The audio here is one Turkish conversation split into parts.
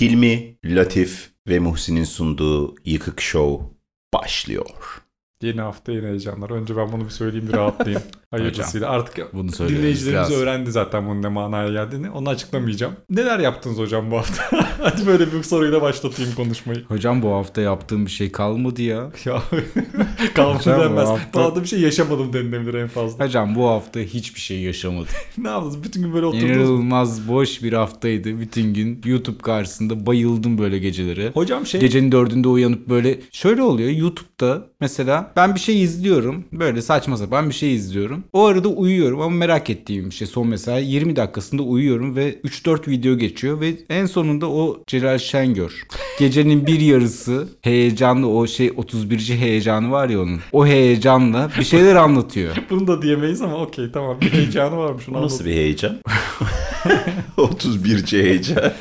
Hilmi, Latif ve Muhsin'in sunduğu Yıkık Show başlıyor. Yeni hafta yeni heyecanlar. Önce ben bunu bir söyleyeyim bir rahatlayayım. Hayırlısıyla. Artık Bunu dinleyicilerimiz lazım. öğrendi zaten bunun ne manaya geldiğini. Onu açıklamayacağım. Neler yaptınız hocam bu hafta? Hadi böyle bir soruyla başlatayım konuşmayı. Hocam bu hafta yaptığım bir şey kalmadı ya. Ya kalmadı denmez. hafta- Bu hafta bir şey yaşamadım denilebilir en fazla. Hocam bu hafta hiçbir şey yaşamadım. ne yaptınız? Bütün gün böyle oturdunuz. İnanılmaz boş bir haftaydı. Bütün gün YouTube karşısında bayıldım böyle geceleri. Hocam şey Gecenin dördünde uyanıp böyle şöyle oluyor YouTube'da mesela ben bir şey izliyorum böyle saçma sapan bir şey izliyorum. O arada uyuyorum ama merak ettiğim bir şey son mesela 20 dakikasında uyuyorum ve 3-4 video geçiyor ve en sonunda o Celal Şengör gecenin bir yarısı heyecanlı o şey 31. heyecanı var ya onun o heyecanla bir şeyler anlatıyor. bunu da diyemeyiz ama okey tamam bir heyecanı varmış. Onu nasıl bir heyecan? 31. heyecan.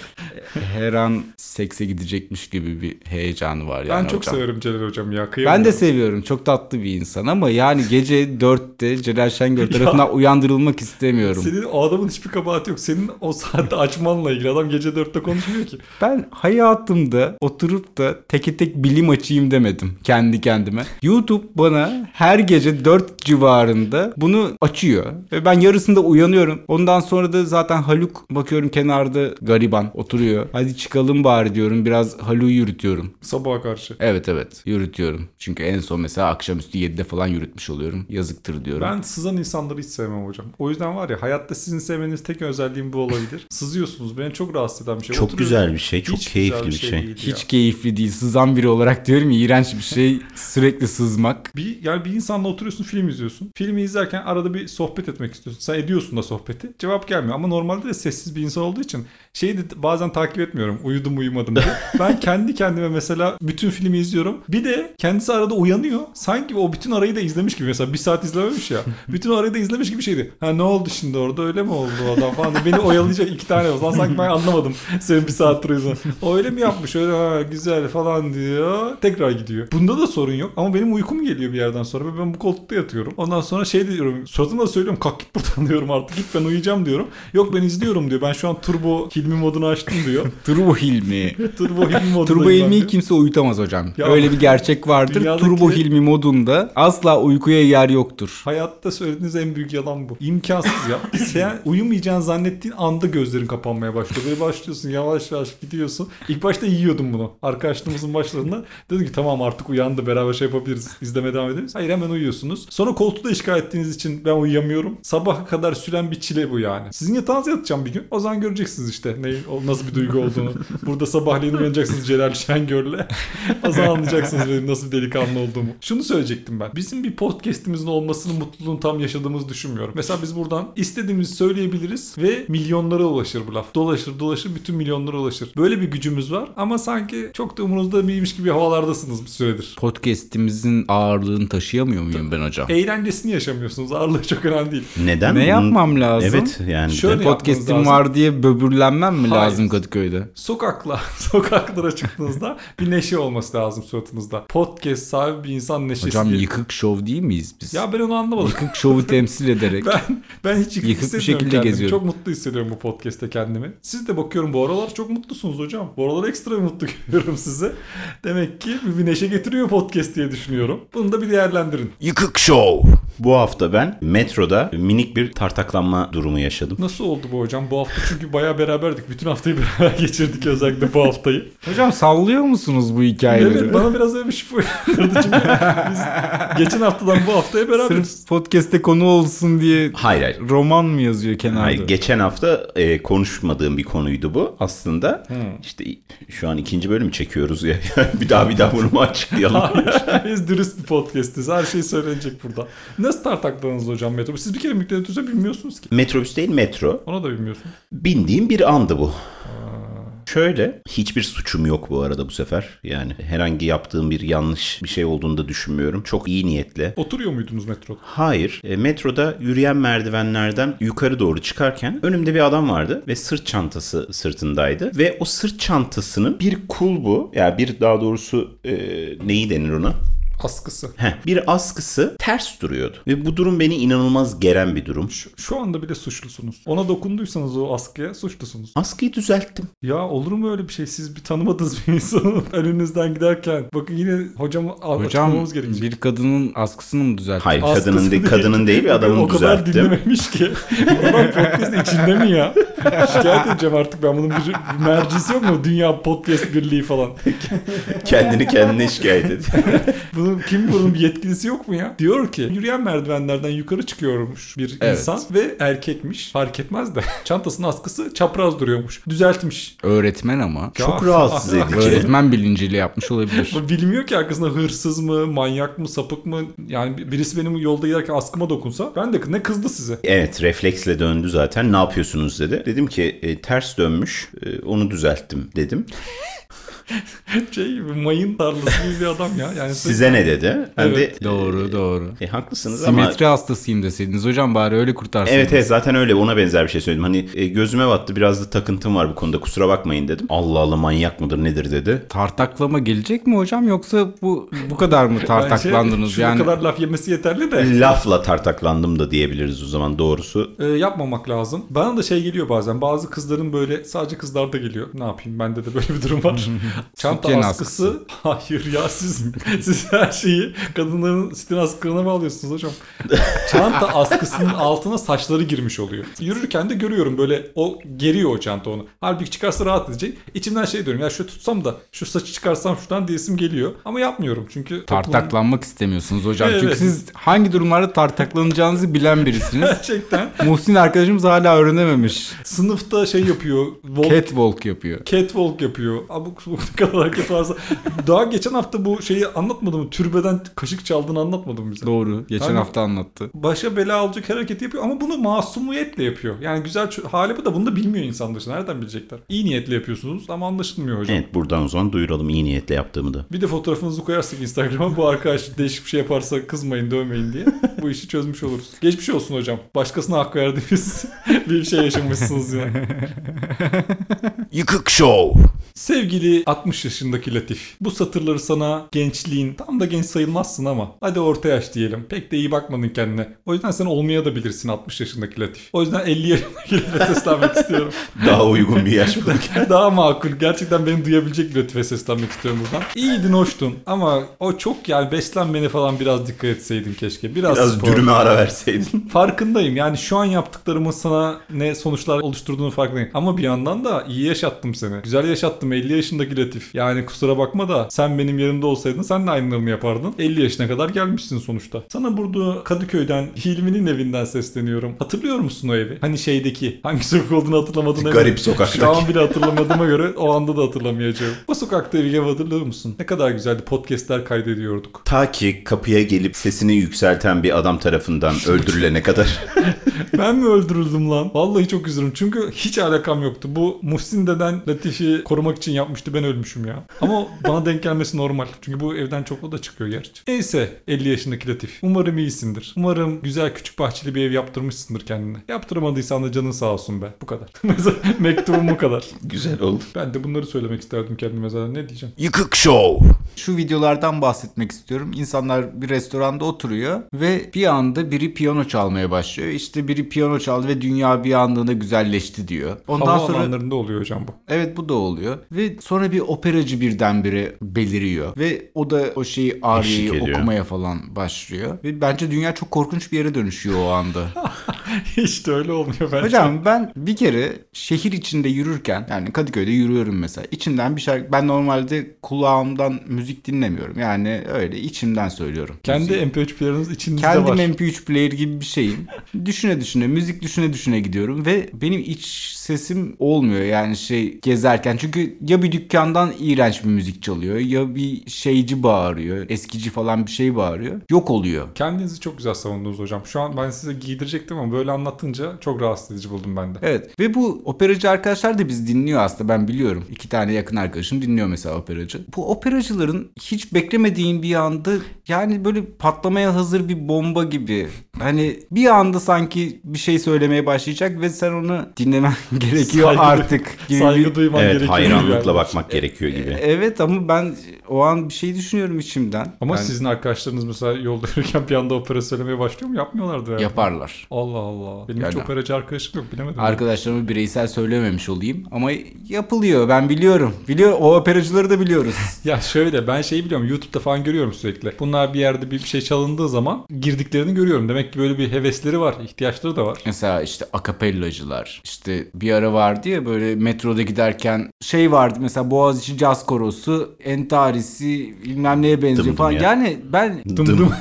Her an sekse gidecekmiş gibi bir heyecanı var yani Ben çok hocam. severim Celal hocam ya. Ben de kıyamıyorum. seviyorum. Çok tatlı bir insan ama yani gece 4'te Celal Şengör tarafından uyandırılmak istemiyorum. Senin o adamın hiçbir kabahati yok. Senin o saatte açmanla ilgili adam gece dörtte konuşmuyor ki. Ben hayatımda oturup da teke tek bilim açayım demedim kendi kendime. YouTube bana her gece 4 civarında bunu açıyor. Ve ben yarısında uyanıyorum. Ondan sonra da zaten Haluk bakıyorum kenarda gariban oturuyor. Hadi çıkalım bari diyorum. Biraz Haluk'u yürütüyorum. Sabaha karşı. Evet evet yürütüyorum. Çünkü en son mesela akşamüstü 7'de falan yürütmüş oluyorum. Yazıktır diyorum. Ben sızan insanları hiç sevmem hocam. O yüzden var ya hayatta sizin sevmeniz tek özelliğim bu olabilir. Sızıyorsunuz. Beni çok rahatsız eden bir şey. Çok Oturuyorum. güzel bir şey. Çok Hiç keyifli bir şey. değil Hiç ya. keyifli değil. Sızan biri olarak diyorum ya iğrenç bir şey sürekli sızmak. Bir, yani bir insanla oturuyorsun film izliyorsun. Filmi izlerken arada bir sohbet etmek istiyorsun. Sen ediyorsun da sohbeti. Cevap gelmiyor ama normalde de sessiz bir insan olduğu için şeyi de bazen takip etmiyorum. Uyudum uyumadım diye. ben kendi kendime mesela bütün filmi izliyorum. Bir de kendisi arada uyanıyor. Sanki o bütün arayı da izlemiş gibi. Mesela bir saat izlememiş ya. Bütün arayı da izlemiş gibi şeydi. Ha ne oldu şimdi orada öyle mi oldu adam falan. Beni oyalayacak iki tane o zaman sanki ben anlamadım. Senin bir saattir izledin. O öyle mi yapmış öyle ha güzel falan diyor. Tekrar gidiyor. Bunda da sorun yok ama benim uykum geliyor bir yerden sonra ve ben bu koltukta yatıyorum. Ondan sonra şey diyorum suratımda söylüyorum kalk git buradan diyorum artık git ben uyuyacağım diyorum. Yok ben izliyorum diyor. Ben şu an turbo Hilmi modunu açtım diyor. Turbo Hilmi. turbo Hilmi modundayım Turbo Hilmi'yi kimse uyutamaz hocam. Ya- Öyle bir gerçek vardır. Dünyadaki- Turbo Hilmi modunda asla uykuya yer yoktur. Hayatta söylediğiniz en büyük yalan bu. İmkansız ya. Sen uyumayacağını zannettiğin anda gözlerin kapanmaya başlıyor. Böyle başlıyorsun yavaş yavaş gidiyorsun. İlk başta yiyordum bunu. Arkadaşlığımızın başlarında dedim ki tamam artık uyandı beraber şey yapabiliriz. İzlemeye devam ederiz. Hayır hemen uyuyorsunuz. Sonra koltuğu da işgal ettiğiniz için ben uyuyamıyorum. Sabaha kadar süren bir çile bu yani. Sizin yatağınıza yatacağım bir gün. O zaman göreceksiniz işte ne, o nasıl bir duygu olduğunu. Burada sabahleyin uyanacaksınız Celal Şengör'le. o zaman anlayacaksınız benim nasıl bir delikanlı olduğumu. Şunu söyleyecektim ben. Bizim bir podcast'imizin olmasının mutluluğunu tam yaşadığımızı düşünmüyorum. Mesela biz buradan istediğimizi söyleyebiliriz ve milyonlara ulaşır bu laf. Dolaşır dolaşır bütün milyonlara ulaşır. Böyle bir gücümüz var ama sanki çok da umurunuzda değilmiş gibi havalardasınız bir süredir. Podcast'imizin ağırlığını taşıyamıyor muyum ben hocam? Eğlencesini yaşamıyorsunuz. Ağırlığı çok önemli değil. Neden? ne yapmam lazım? Evet yani. Şöyle Podcast'im lazım. var diye böbürlenmem mi Hayır. lazım Kadıköy'de? Sokakla, sokaklara çıktığınızda bir neşe olması lazım suratınızda. Podcast sahibi bir insan neşesi Hocam değil. yıkık şov değil miyiz biz? Ya ben onu anlamadım. Yıkık şovu temsil ederek. Ben ben hiç yıkık, Yıkık bir şekilde kendimi. geziyorum. Çok mutlu hissediyorum bu podcast'te kendimi. Siz de bakıyorum bu aralar çok mutlusunuz hocam. Bu aralar ekstra mutlu görüyorum sizi. Demek ki bir, bir neşe getiriyor podcast diye düşünüyorum. Bunu da bir değerlendirin. Yıkık Show. Bu hafta ben metroda minik bir tartaklanma durumu yaşadım. Nasıl oldu bu hocam? Bu hafta çünkü bayağı beraberdik. Bütün haftayı beraber geçirdik özellikle bu haftayı. Hocam sallıyor musunuz bu hikayeleri? Evet bana biraz öyle bir çünkü biz geçen haftadan bu haftaya beraberiz. Sırf podcast'te konu olsun diye Hayır hayır. roman mı yazıyor kenarda? Hayır, geçen hafta e, konuşmadığım bir konuydu bu. Aslında Hmm. işte şu an ikinci bölüm çekiyoruz ya. bir daha bir daha bunu mu açıklayalım? Hayır, Biz dürüst bir podcastiz. Her şey söylenecek burada. Nasıl tartakladınız hocam metrobüs? Siz bir kere mikrodüse bilmiyorsunuz ki. Metrobüs değil metro. Ona da bilmiyorsunuz. Bindiğim bir andı bu. Şöyle hiçbir suçum yok bu arada bu sefer. Yani herhangi yaptığım bir yanlış bir şey olduğunu da düşünmüyorum. Çok iyi niyetle. Oturuyor muydunuz metroda? Hayır. E, metroda yürüyen merdivenlerden yukarı doğru çıkarken önümde bir adam vardı ve sırt çantası sırtındaydı. Ve o sırt çantasının bir kulbu yani bir daha doğrusu e, neyi denir ona? Askısı. Heh, bir askısı ters duruyordu. Ve bu durum beni inanılmaz geren bir durum. Şu, şu anda bile suçlusunuz. Ona dokunduysanız o askıya suçlusunuz. Askıyı düzelttim. Ya olur mu öyle bir şey? Siz bir tanımadığınız bir insanın önünüzden giderken. Bakın yine hocam Hocam açıklamamız gerekecek. bir kadının askısını mı düzeltti? Hayır Askısı kadının, de, değil. kadının değil bir adamın O kadar düzelttim. dinlememiş ki. Adam podcast içinde mi ya? Şikayet edeceğim artık ben bunun bir, mercisi yok mu? Dünya Podcast Birliği falan. Kendini kendine şikayet et. Bunun kim bunun bir yetkilisi yok mu ya? Diyor ki yürüyen merdivenlerden yukarı çıkıyormuş bir Evet. insan ve erkekmiş. Fark etmez de. Çantasının askısı çapraz duruyormuş. Düzeltmiş. Öğretmen ama. Ya, Çok rahatsız ah, ah, edici. Öğretmen bilinciyle yapmış olabilir. Bilmiyor ki arkasında hırsız mı, manyak mı, sapık mı? Yani birisi benim yolda giderken askıma dokunsa ben de ne kızdı size? Evet refleksle döndü zaten. Ne yapıyorsunuz dedi. Dedim ki e, ters dönmüş. E, onu düzelttim dedim. Şey gibi mayın tarlası gibi bir adam ya. Yani Size ne dedi? Ben Evet. de doğru doğru. e, haklısınız ama Simetri hastasıyım deseydiniz hocam bari öyle kurtarsınız. Evet evet zaten öyle ona benzer bir şey söyledim. Hani e, gözüme battı biraz da takıntım var bu konuda kusura bakmayın dedim. Allah Allah manyak mıdır nedir dedi. Tartaklama gelecek mi hocam yoksa bu bu kadar mı tartaklandınız Bence yani? kadar laf yemesi yeterli de. Lafla tartaklandım da diyebiliriz o zaman doğrusu. e, yapmamak lazım. Bana da şey geliyor bazen. Bazı kızların böyle sadece kızlarda geliyor. Ne yapayım bende de böyle bir durum var. Çanta Sütyen askısı. Hayır ya siz siz her şeyi kadınların sütyen askılarına bağlıyorsunuz hocam. Çanta askısının altına saçları girmiş oluyor. Yürürken de görüyorum böyle o geriyor o çanta onu. Halbuki çıkarsa rahat edecek. İçimden şey diyorum ya şu tutsam da şu saçı çıkarsam şuradan diyesim geliyor. Ama yapmıyorum çünkü toplum- Tartaklanmak istemiyorsunuz hocam. Çünkü Evet. siz hangi durumlarda tartaklanacağınızı bilen birisiniz. gerçekten Muhsin arkadaşımız hala öğrenememiş. sınıfta şey yapıyor. Walk Catwalk yapıyor. Catwalk yapıyor. Abuk ne kadar hareket varsa. Daha geçen hafta bu şeyi anlatmadım mı? Türbeden kaşık çaldığını anlatmadım bize. Doğru. Geçen Hani- hafta anlattı. Başa bela alacak hareket yapıyor ama bunu masumiyetle yapıyor. Yani güzel hali bu da bunu da bilmiyor insan dışı. Nereden bilecekler? İyi niyetle yapıyorsunuz ama anlaşılmıyor hocam. Evet buradan o zaman duyuralım iyi niyetle yaptığımı da. Bir de fotoğrafınızı koyarsak Instagram'a bu arkadaş değişik bir şey yaparsa kızmayın dövmeyin diye bu işi çözmüş oluruz. Geçmiş olsun hocam. Başkasına hak verdiğimiz bir şey yaşamışsınız ya. Yıkık Show. Sevgili 60 yaşındaki Latif. Bu satırları sana gençliğin tam da genç sayılmazsın ama hadi orta yaş diyelim. Pek de iyi bakmadın kendine. O yüzden sen olmaya da bilirsin 60 yaşındaki Latif. O yüzden 50 yaşındaki Latif'e seslenmek istiyorum. Daha uygun bir yaş bulduk. Daha makul. Gerçekten beni duyabilecek bir Latif'e seslenmek istiyorum buradan. İyiydin, hoştun ama o çok yani beslenmene falan biraz dikkat etseydin keşke. Biraz, Biraz spor. dürüme ara verseydin. Farkındayım. Yani şu an yaptıklarımın sana ne sonuçlar oluşturduğunu farkındayım. Ama bir yandan da iyi yaşattım seni. Güzel yaşattım 50 yaşındaki Latif. Yani kusura bakma da sen benim yerimde olsaydın sen de aynılarını yapardın. 50 yaşına kadar gelmişsin sonuçta. Sana burada Kadıköy'den Hilmi'nin evinden sesleniyorum. Hatırlıyor musun o evi? Hani şeydeki hangi sokak olduğunu hatırlamadığına Garip Şu sokaktaki. an bile hatırlamadığıma göre o anda da hatırlamayacağım. O sokakta bir ev hatırlıyor musun? Ne kadar güzeldi podcastler kaydediyorduk. Ta ki kapıya gelip sesini yükselten bir adam tarafından öldürülene kadar. Ben mi öldürüldüm lan? Vallahi çok üzülürüm. Çünkü hiç alakam yoktu. Bu Muhsin deden Latif'i korumak için yapmıştı. Ben ölmüşüm ya. Ama bana denk gelmesi normal. Çünkü bu evden çok o da çıkıyor gerçi. Neyse 50 yaşındaki Latif. Umarım iyisindir. Umarım güzel küçük bahçeli bir ev yaptırmışsındır kendine. Yaptıramadıysan da canın sağ olsun be. Bu kadar. Mektubum bu kadar. Güzel oldu. Ben de bunları söylemek isterdim kendime zaten. Ne diyeceğim? Yıkık Show. Şu videolardan bahsetmek istiyorum. İnsanlar bir restoranda oturuyor ve bir anda biri piyano çalmaya başlıyor. İşte biri piyano çaldı ve dünya bir anlığına güzelleşti diyor. Ondan Hava sonra alanlarında oluyor hocam bu. Evet bu da oluyor. Ve sonra bir operacı birdenbire beliriyor. Ve o da o şeyi ediyor. okumaya falan başlıyor. Ve bence dünya çok korkunç bir yere dönüşüyor o anda. Hiç de öyle olmuyor bence. Hocam ben bir kere şehir içinde yürürken yani Kadıköy'de yürüyorum mesela. İçimden bir şarkı ben normalde kulağımdan müzik dinlemiyorum. Yani öyle içimden söylüyorum. Kendi müziği. MP3 player'ınız içinizde Kendim var. MP3 player gibi bir şeyim. düşüne düşüne, müzik düşüne düşüne gidiyorum ve benim iç sesim olmuyor yani şey gezerken. Çünkü ya bir dükkandan iğrenç bir müzik çalıyor ya bir şeyci bağırıyor, eskici falan bir şey bağırıyor. Yok oluyor. Kendinizi çok güzel savundunuz hocam. Şu an ben size giydirecektim ama böyle anlatınca çok rahatsız edici buldum ben de. Evet ve bu operacı arkadaşlar da biz dinliyor aslında ben biliyorum. İki tane yakın arkadaşım dinliyor mesela operacı. Bu operacıların hiç beklemediğin bir anda yani böyle patlamaya hazır bir bomba gibi hani bir anda sanki bir şey söylemeye başlayacak ve sen onu dinlemen gerekiyor Saygı- artık. gibi Saygı duyman Evet gerekiyor. hayranlıkla yani. bakmak gerekiyor gibi. Evet ama ben o an bir şey düşünüyorum içimden. Ama Ben- sizin arkadaşlarınız mesela yolda yürürken bir anda opera söylemeye başlıyor mu? Yapmıyorlardı yani. yaparlar. Allah Allah. Benim hiç Yani- operacı arkadaşım yok bilemedim. Arkadaşlarıma bireysel söylememiş olayım ama yapılıyor. Ben biliyorum. Biliyor o operacıları da biliyoruz. Ya şöyle ben şeyi biliyorum YouTube'da falan görüyorum sürekli. Bunlar bir yerde bir bir şey çalındığı zaman girdiklerini görüyorum. Demek ki böyle bir hevesleri var, ihtiyaçları da var. Mesela işte akapellacılar. İşte bir ara vardı ya böyle metroda giderken şey vardı mesela Boğaziçi Caz Korosu, Entarisi bilmem neye benziyor Dım falan. dım ya. Yani ben Dım dım.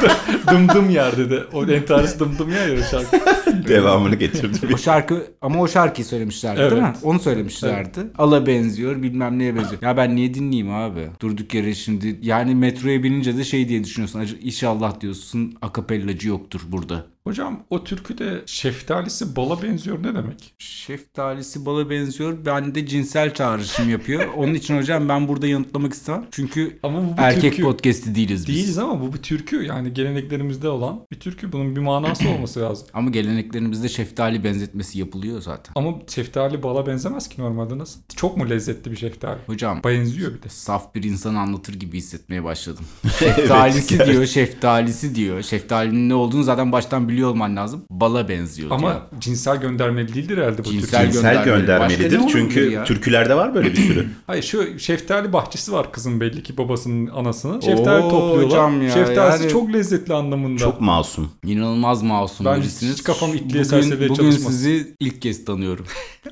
dım dım yer dedi. O entarisi dım dım yer ya şarkı. Devamını getirdim. o şarkı ama o şarkıyı söylemişlerdi değil Evet. mi? Onu söylemişlerdi. Ala benziyor bilmem neye benziyor. Ya ben niye dinleyeyim abi? Durduk yere şimdi yani metroya binince de şey diye düşünüyorsun. "Acı- İnşallah diyorsun akapellacı yoktur burada. Hocam o türküde şeftalisi bala benziyor ne demek? Şeftalisi bala benziyor. Ben de cinsel çağrışım yapıyor. Onun için hocam ben burada yanıtlamak istemem. Çünkü Ama bu erkek türkü. podcast'i değiliz biz. Değiliz ama bu bir türkü. Yani geleneklerimizde olan bir türkü. Bunun bir manası olması lazım. Ama geleneklerimizde şeftali benzetmesi yapılıyor zaten. Ama şeftali bala benzemez ki normalde nasıl? Çok mu lezzetli bir şeftali? Hocam Benziyor bir de. saf bir insan anlatır gibi hissetmeye başladım. Şeftalisi diyor, şeftalisi diyor. Şeftalinin ne olduğunu zaten baştan biliyor olman lazım. Bala benziyor Ama diyor. cinsel göndermeli değildir herhalde bu Cinsel türkü. Cinsel göndermeli. göndermelidir çünkü ya? türkülerde var böyle bir sürü. Hayır şu şeftali bahçesi var kızın belli ki babasının anasının. Şeftali Oo, topluyorlar. hocam ya, Şeftalisi yani- çok lezzetli anlamında. Çok masum. İnanılmaz masum Ben birisiniz. hiç kafam bugün, serseriye bugün çalışmaz. sizi ilk kez tanıyorum.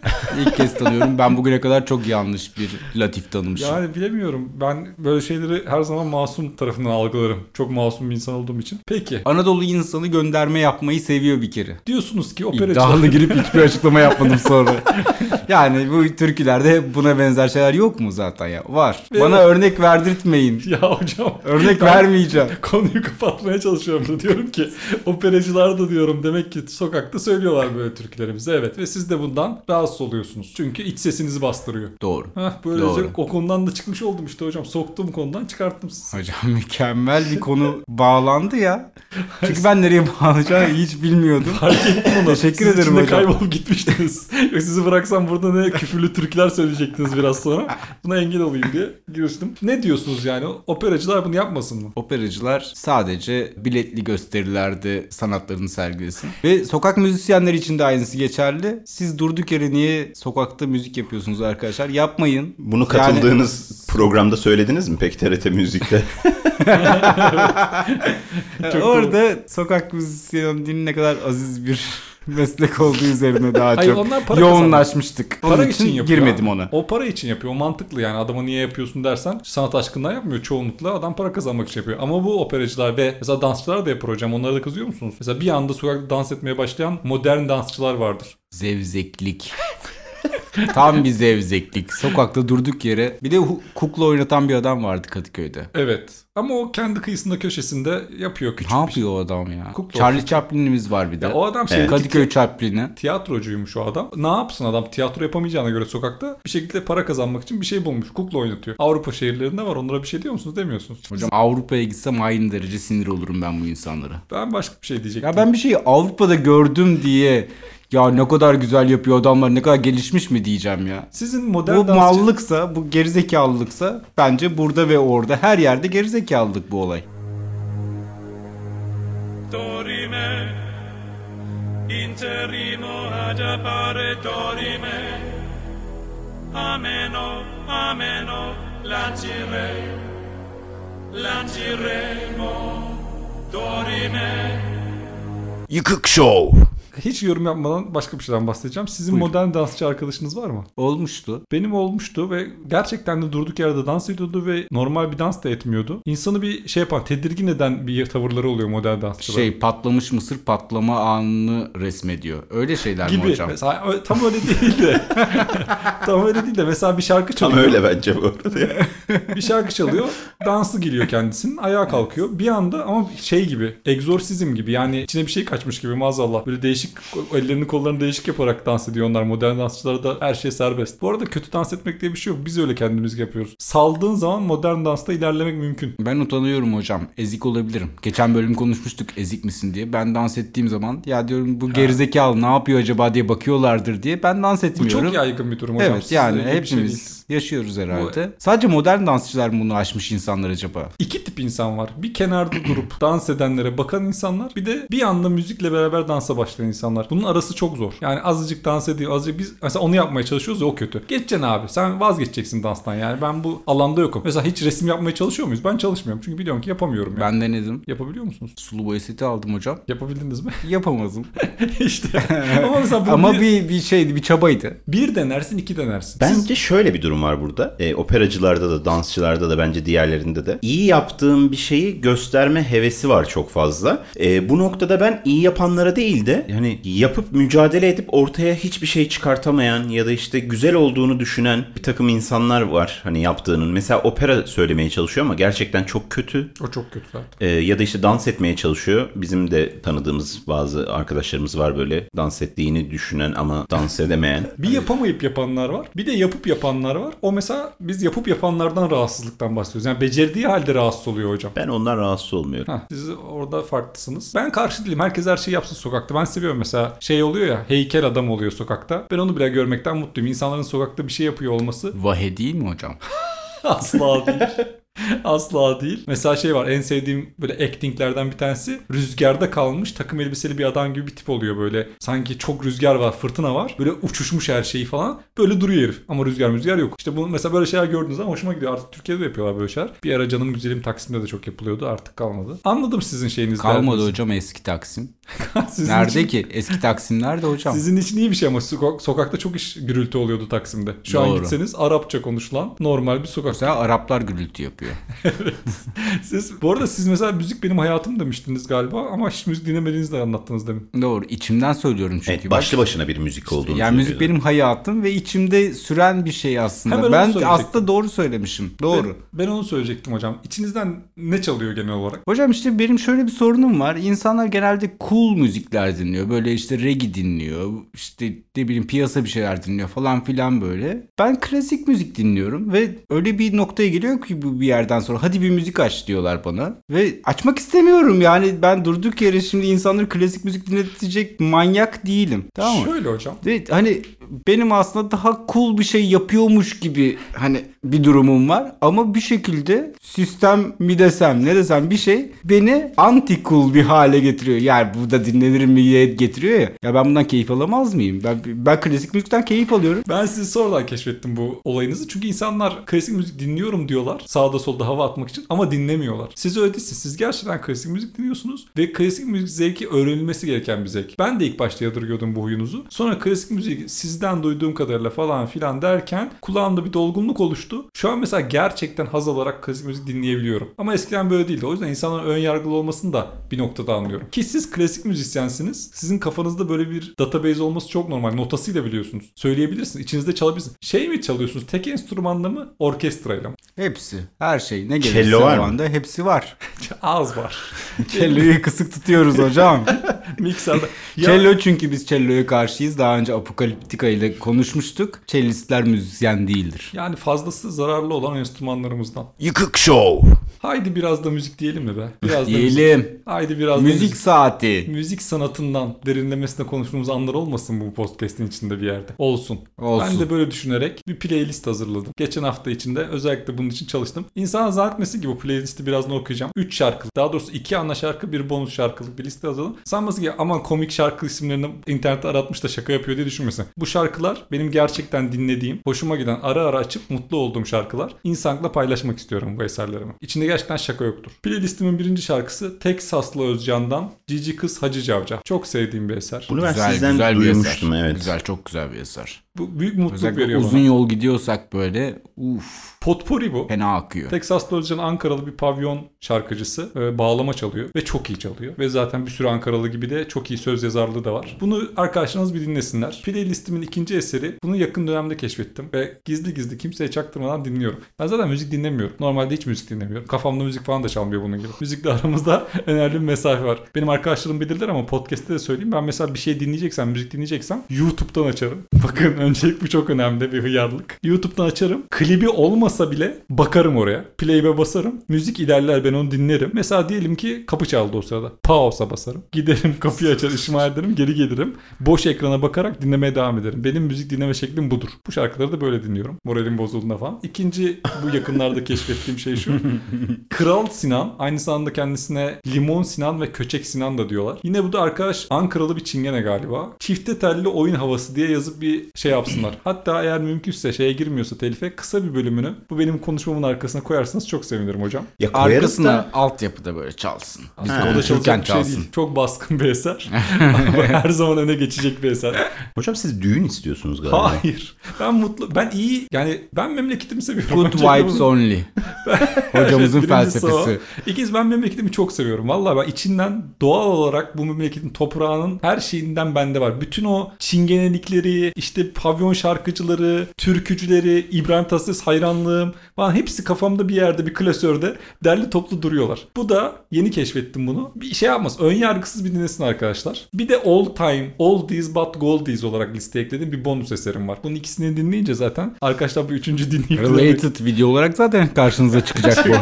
ilk kez tanıyorum. Ben bugüne kadar çok yanlış bir latif tanımışım. Yani bilemiyorum. Ben böyle şeyleri her zaman masum tarafından algılarım. Çok masum bir insan olduğum için. Peki. Anadolu insanı gönderme yapmayı seviyor bir kere. Diyorsunuz ki operacı. İddialı girip hiçbir açıklama yapmadım sonra. yani bu türkülerde buna benzer şeyler yok mu zaten ya? Var. Ve Bana örnek verdirtmeyin. Ya hocam. Örnek Ben vermeyeceğim. Konuyu kapatmaya çalışıyorum da diyorum ki operacılar da diyorum demek ki sokakta söylüyorlar böyle türkülerimizi. Evet ve siz de bundan rahatsız oluyorsunuz. Çünkü iç sesinizi bastırıyor. Doğru. Heh, böylece Doğru. o konudan da çıkmış oldum işte hocam. Soktuğum konudan çıkarttım sizi. Hocam mükemmel bir konu bağlandı ya. Çünkü ben nereye bağlanacağımı hiç bilmiyordum. Fark ettim onu. Teşekkür Siz ederim hocam. kaybolup gitmiştiniz. Sizi bıraksam burada ne küfürlü türküler söyleyecektiniz biraz sonra. Buna engel olayım diye giriştim. Ne diyorsunuz yani? Operacılar bunu yapmasın mı? Operacılar sadece biletli gösterilerde sanatlarını sergilesin. Ve sokak müzisyenleri için de aynısı geçerli. Siz durduk yere niye sokakta müzik yapıyorsunuz arkadaşlar? Yapmayın. Bunu katıldığınız programda söylediniz mi pek TRT Müzik'te? Orada sokak müzisyenliğinin ne kadar aziz bir meslek olduğu üzerine daha Hayır, çok onlar para yoğunlaşmıştık. Onun Para için, için yapıyor. girmedim ona. O para için yapıyor. O mantıklı yani. Adama niye yapıyorsun dersen sanat aşkından yapmıyor çoğunlukla. Adam para kazanmak için yapıyor. Ama bu operacılar ve mesela dansçılar da yapar hocam. Onlara da kızıyor musunuz? Mesela bir anda sokakta dans etmeye başlayan modern dansçılar vardır. Zevzeklik. Tam bir zevzeklik. Sokakta durduk yere. Bir de kukla oynatan bir adam vardı Kadıköy'de. Evet. Ama o kendi kıyısında köşesinde yapıyor küçük Ne şey. yapıyor o adam ya? Kukla Charlie Chaplin'imiz var bir de. Ya o adam şey Evet. Kadıköy Chaplin'i. tiyatrocuymuş o adam. Ne yapsın adam tiyatro yapamayacağına göre sokakta bir şekilde para kazanmak için bir şey bulmuş. Kukla oynatıyor. Avrupa şehirlerinde var. Onlara bir şey diyor musunuz? Demiyorsunuz. Hocam Avrupa'ya gitsem aynı derece sinir olurum ben bu insanlara. Ben başka bir şey diyecektim. Ya ben bir şeyi Avrupa'da gördüm diye ya ne kadar güzel yapıyor adamlar ne kadar gelişmiş mi diyeceğim ya. Sizin modern Bu dansçı... mallıksa, bu gerizekalılıksa bence burada ve orada her yerde gerizekalılık bu olay. dorime, interimo ad appare dorime, ameno, ameno, lancire, lanciremo, dorime. Yıkık Show. Hiç yorum yapmadan başka bir şeyden bahsedeceğim. Sizin modern dansçı arkadaşınız var mı? Olmuştu. Benim olmuştu ve gerçekten de durduk yerde dans ediyordu ve normal bir dans da etmiyordu. İnsanı bir şey yapan, tedirgin eden bir tavırları oluyor modern dansçılar. Şey patlamış mısır patlama anını resmediyor. Öyle şeyler mi gibi. hocam? Mesela tam öyle değil de. tam öyle değil de mesela bir şarkı Tam çalıyor. öyle bence bu arada. bir şarkı çalıyor. Dansı geliyor kendisinin. Ayağa kalkıyor. Bir anda ama şey gibi. Egzorsizm gibi. Yani içine bir şey kaçmış gibi maazallah. Böyle değişik ellerini kollarını değişik yaparak dans ediyor onlar. Modern dansçılarda her şey serbest. Bu arada kötü dans etmek diye bir şey yok. Biz öyle kendimiz yapıyoruz. Saldığın zaman modern dansta ilerlemek mümkün. Ben utanıyorum hocam. Ezik olabilirim. Geçen bölüm konuşmuştuk ezik misin diye. Ben dans ettiğim zaman ya diyorum bu gerizekalı ne yapıyor acaba diye bakıyorlardır diye ben dans Bu etmiyorum. çok yaygın bir durum hocam. Evet yani şey hepimiz. Yaşıyoruz herhalde. Sadece modern dansçılar mı bunu aşmış insanlar acaba? İki tip insan var. Bir kenarda durup dans edenlere bakan insanlar. Bir de bir anda müzikle beraber dansa başlayan insanlar. Bunun arası çok zor. Yani azıcık dans ediyor. Azıcık biz mesela onu yapmaya çalışıyoruz ya o kötü. Geçeceksin abi. Sen vazgeçeceksin danstan yani. Ben bu alanda yokum. Mesela hiç resim yapmaya çalışıyor muyuz? Ben çalışmıyorum. Çünkü biliyorum ki yapamıyorum. Yani. Ben denedim. Yapabiliyor musunuz? Sulu boya seti aldım hocam. Yapabildiniz mi? Yapamadım. işte. Ama mesela bu Ama bir, bir, bir şeydi bir çabaydı. bir denersin iki denersin. Bence şöyle bir durum var burada. E, operacılarda da, dansçılarda da bence diğerlerinde de. İyi yaptığım bir şeyi gösterme hevesi var çok fazla. E, bu noktada ben iyi yapanlara değil de yani yapıp mücadele edip ortaya hiçbir şey çıkartamayan ya da işte güzel olduğunu düşünen bir takım insanlar var. Hani yaptığının. Mesela opera söylemeye çalışıyor ama gerçekten çok kötü. O çok kötü zaten. E, ya da işte dans etmeye çalışıyor. Bizim de tanıdığımız bazı arkadaşlarımız var böyle dans ettiğini düşünen ama dans edemeyen. Bir yapamayıp yapanlar var. Bir de yapıp yapanlar var. O mesela biz yapıp yapanlardan rahatsızlıktan bahsediyoruz. Yani becerdiği halde rahatsız oluyor hocam. Ben ondan rahatsız olmuyorum. Heh, siz orada farklısınız. Ben karşı değilim. Herkes her şeyi yapsın sokakta. Ben seviyorum mesela şey oluyor ya heykel adam oluyor sokakta. Ben onu bile görmekten mutluyum. İnsanların sokakta bir şey yapıyor olması Vahe değil mi hocam? asla değil. Asla değil. Mesela şey var en sevdiğim böyle actinglerden bir tanesi rüzgarda kalmış takım elbiseli bir adam gibi bir tip oluyor böyle. Sanki çok rüzgar var fırtına var. Böyle uçuşmuş her şeyi falan. Böyle duruyor herif. Ama rüzgar rüzgar yok. İşte bunu mesela böyle şeyler gördüğünüz zaman hoşuma gidiyor. Artık Türkiye'de de yapıyorlar böyle şeyler. Bir ara canım güzelim Taksim'de de çok yapılıyordu. Artık kalmadı. Anladım sizin şeyiniz. Kalmadı derdinizi. hocam eski Taksim. Nerede için- ki? Eski Taksim nerede hocam? Sizin için iyi bir şey ama sokak- sokakta çok iş gürültü oluyordu Taksim'de. Şu an Doğru. gitseniz Arapça konuşulan normal bir sokak. Mesela Araplar gürültü yapıyor. Siz, bu arada siz mesela müzik benim hayatım demiştiniz galiba ama hiç müzik dinlemediğinizi de anlattınız demin. Doğru. içimden söylüyorum çünkü. Evet, Bak, başlı başına bir müzik olduğunu yani müzik benim hayatım ve içimde süren bir şey aslında. Hemen ben aslında doğru söylemişim. Doğru. Ben, ben onu söyleyecektim hocam. İçinizden ne çalıyor genel olarak? Hocam işte benim şöyle bir sorunum var. İnsanlar genelde cool müzikler dinliyor. Böyle işte reggae dinliyor. İşte ne bileyim piyasa bir şeyler dinliyor falan filan böyle. Ben klasik müzik dinliyorum ve öyle bir noktaya geliyor ki bu bir yerden sonra hadi bir müzik aç diyorlar bana. Ve açmak istemiyorum yani ben durduk yere şimdi insanları klasik müzik dinletecek manyak değilim. Tamam mı? Şöyle hocam. Ve hani benim aslında daha cool bir şey yapıyormuş gibi hani bir durumum var ama bir şekilde sistem mi desem ne desem bir şey beni anti cool bir hale getiriyor. Yani burada dinlenir mi diye getiriyor ya. Ya ben bundan keyif alamaz mıyım? Ben, ben klasik müzikten keyif alıyorum. Ben sizi sonradan keşfettim bu olayınızı. Çünkü insanlar klasik müzik dinliyorum diyorlar. Sağda solda hava atmak için ama dinlemiyorlar. Siz öyle değilsiniz. Siz gerçekten klasik müzik dinliyorsunuz ve klasik müzik zevki öğrenilmesi gereken bir zevk. Ben de ilk başta yadırgıyordum bu huyunuzu. Sonra klasik müzik sizden duyduğum kadarıyla falan filan derken kulağımda bir dolgunluk oluştu. Şu an mesela gerçekten haz alarak klasik müzik dinleyebiliyorum. Ama eskiden böyle değildi. O yüzden insanların ön yargılı olmasını da bir noktada anlıyorum. Ki siz klasik müzisyensiniz. Sizin kafanızda böyle bir database olması çok normal. Notasıyla biliyorsunuz. Söyleyebilirsiniz. İçinizde çalabilirsiniz. Şey mi çalıyorsunuz? Tek enstrümanla mı? Orkestrayla mı? Hepsi. Her şey. Ne gelirse Cello var o mı? anda hepsi var. Az var. Cello'yu kısık tutuyoruz hocam. Mikserde. Ya- Cello çünkü biz cello'ya karşıyız. Daha önce Apokaliptika ile konuşmuştuk. Cellistler müzisyen değildir. Yani fazlası zararlı olan enstrümanlarımızdan. Yıkık Show. Haydi biraz da müzik diyelim mi be? Biraz da müzik. Diyelim. Haydi biraz da Müzik saati. müzik sanatından derinlemesine konuştuğumuz anlar olmasın bu podcast'in içinde bir yerde. Olsun. Olsun. Ben de böyle düşünerek bir playlist hazırladım. Geçen hafta içinde özellikle bunun için çalıştım. İnsan zannetmesin ki bu playlisti birazdan okuyacağım. 3 şarkı. Daha doğrusu 2 ana şarkı bir bonus şarkılık bir liste hazırladım. Sanmasın ki aman komik şarkı isimlerini internette aratmış da şaka yapıyor diye düşünmesin. Bu şarkılar benim gerçekten dinlediğim, hoşuma giden, ara ara açıp mutlu olduğum şarkılar. İnsanla paylaşmak istiyorum bu eserlerimi. İçinde gerçekten şaka yoktur. Playlistimin birinci şarkısı Teksaslı Özcan'dan Cici Kız Hacı Cavcav. Çok sevdiğim bir eser. Bunu ben Güzel, sizden güzel bir duymuştum eser. evet. Güzel, çok güzel bir eser. Bu büyük mutluluk Özellikle veriyor uzun bana. yol gidiyorsak böyle uf Potpourri bu. fena akıyor. Teksaslı Özcan Ankaralı bir pavyon şarkıcısı. Ee, bağlama çalıyor ve çok iyi çalıyor. Ve zaten bir sürü Ankaralı gibi de çok iyi söz yazarlığı da var. Bunu arkadaşlarınız bir dinlesinler. Playlistimin ikinci eseri. Bunu yakın dönemde keşfettim ve gizli gizli kimseye çaktırmadan dinliyorum. Ben zaten müzik dinlemiyorum. Normalde hiç müzik dinlemiyorum. Kafamda müzik falan da çalmıyor bunun gibi. Müzikle aramızda önemli bir mesafe var. Benim arkadaşlarım bilirler ama podcast'te de söyleyeyim. Ben mesela bir şey dinleyeceksem, müzik dinleyeceksem YouTube'dan açarım. Bakın öncelik bu çok önemli bir hıyarlık. YouTube'dan açarım. Klibi olmasa bile bakarım oraya. Play'e basarım. Müzik ilerler ben onu dinlerim. Mesela diyelim ki kapı çaldı o sırada. Pause'a basarım. Giderim kapıyı açar ışıma ederim geri gelirim. Boş ekrana bakarak dinlemeye devam ederim. Benim müzik dinleme şeklim budur. Bu şarkıları da böyle dinliyorum. Moralim bozulduğunda falan. İkinci bu yakınlarda keşfettiğim şey şu. Kral Sinan. Aynı zamanda kendisine Limon Sinan ve Köçek Sinan da diyorlar. Yine bu da arkadaş Ankaralı bir çingene galiba. Çifte telli oyun havası diye yazıp bir şey yapsınlar. Hatta eğer mümkünse şeye girmiyorsa telife kısa bir bölümünü bu benim konuşmamın arkasına koyarsanız çok sevinirim hocam. Ya Arkasına da altyapıda böyle çalsın. Biz konuşurken bir şey çalsın. değil. Çok baskın bir eser. Ama her zaman öne geçecek bir eser. hocam siz düğün istiyorsunuz galiba. Hayır. Ben mutlu. Ben iyi. Yani ben memleketimi seviyorum. Good vibes only. Hocamızın Evet, birincisi felsefesi. o. İkincisi ben memleketimi çok seviyorum. Vallahi ben içinden doğal olarak bu memleketin toprağının her şeyinden bende var. Bütün o çingenelikleri, işte pavyon şarkıcıları, türkücüleri, İbrahim Tatlıses hayranlığım falan hepsi kafamda bir yerde bir klasörde derli toplu duruyorlar. Bu da yeni keşfettim bunu. Bir şey yapmaz. Ön yargısız bir dinlesin arkadaşlar. Bir de all time, oldies but goldies olarak listeye ekledim bir bonus eserim var. Bunun ikisini dinleyince zaten arkadaşlar bu üçüncü dinleyip Related video olarak zaten karşınıza çıkacak bu.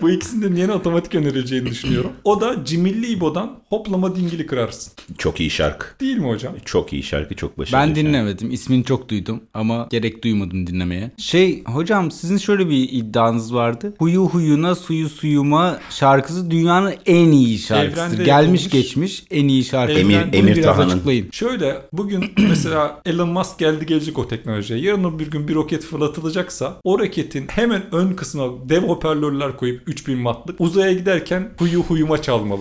bu ikisinin yeni otomatik önerileceğini düşünüyorum. O da Cimilli İbo'dan Hoplama Dingili Kırarsın. Çok iyi şarkı. Değil mi hocam? Çok iyi şarkı, çok başarılı. Ben şarkı. dinlemedim. İsmini çok duydum ama gerek duymadım dinlemeye. Şey hocam sizin şöyle bir iddianız vardı. Huyu huyuna suyu suyuma şarkısı dünyanın en iyi şarkısıdır. Evrende Gelmiş yapılmış. geçmiş en iyi şarkı. Emir- Bunu Emir biraz Taha'nın. açıklayın. Şöyle bugün mesela Elon Musk geldi gelecek o teknolojiye. Yarın bir gün bir roket fırlatılacaksa o roketin hemen ön kısmına dev hoparlörler koyup 3000 wattlık uzaya giderken huyu huyuma çalmalı.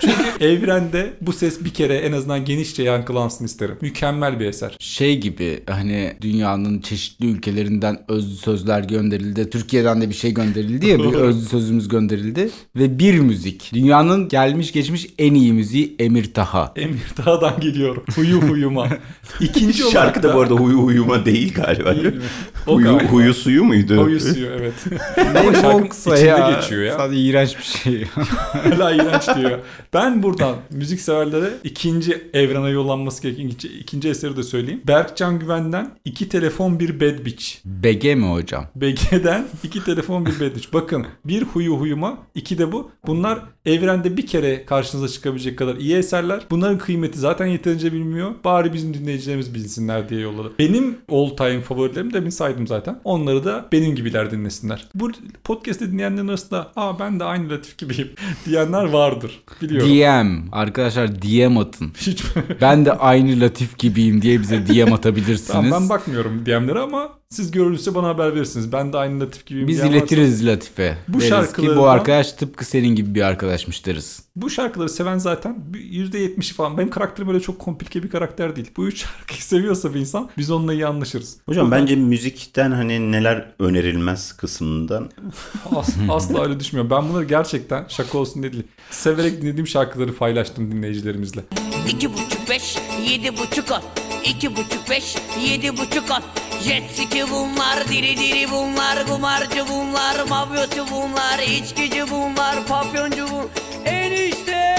Çünkü evrende bu ses bir kere en azından genişçe yankılansın isterim. Mükemmel bir eser. Şey gibi hani dünyanın çeşitli ülkelerinden özlü sözler gönderildi. Türkiye'den de bir şey gönderildi ya bir özlü sözümüz gönderildi. Ve bir müzik. Dünyanın gelmiş geçmiş en iyi müziği Emir Taha. Emir Dağ'dan geliyor. Huyu huyuma. İkinci Şarkı da bu arada huyu huyuma değil galiba. Değil Huyu, galiba. huyu suyu muydu? Huyu suyu evet. Ama boksa içinde geçiyor ya. Sadece iğrenç bir şey. Hala iğrenç diyor. Ben buradan müzik severlere ikinci evrene yollanması gereken ikinci, ikinci eseri de söyleyeyim. Berkcan Güven'den iki telefon bir bad bitch. BG mi hocam? BG'den iki telefon bir bad bitch. Bakın bir huyu huyuma iki de bu. Bunlar evrende bir kere karşınıza çıkabilecek kadar iyi eserler. Bunların kıymeti zaten yeterince bilmiyor. Bari bizim dinleyicilerimiz bilsinler diye yolladı. Benim all time favorilerim demin saydım zaten. Onları da benim gibiler dinlesinler. Bu podcast'i dinleyenlerin arasında aa ben de aynı Latif gibiyim diyenler vardır. Biliyorum. DM. Arkadaşlar DM atın. Hiç Ben de aynı Latif gibiyim diye bize DM atabilirsiniz. Tamam, ben bakmıyorum DM'lere ama siz görülürse bana haber verirsiniz. Ben de aynı Latif gibiyim. Biz diyen varsa- iletiriz Latif'e. Bu şarkılardan- bu arkadaş tıpkı senin gibi bir arkadaşmış deriz. Bu şarkıları seven zaten %70'i falan. Benim karakterim öyle çok komplike bir karakter değil. Bu üç şarkıyı seviyorsa bir insan biz onunla iyi anlaşırız. Hocam bence müzikten hani neler önerilmez kısmından As- asla öyle düşünmüyorum. Ben bunları gerçekten şaka olsun değil. Severek dinlediğim şarkıları paylaştım dinleyicilerimizle. İki buçuk beş, yedi buçuk on. İki buçuk beş, yedi buçuk on. Jet ski bunlar, diri diri bunlar, kumarcı bunlar, mafyosu bunlar, içkici bunlar, papyoncu bunlar. Enişte!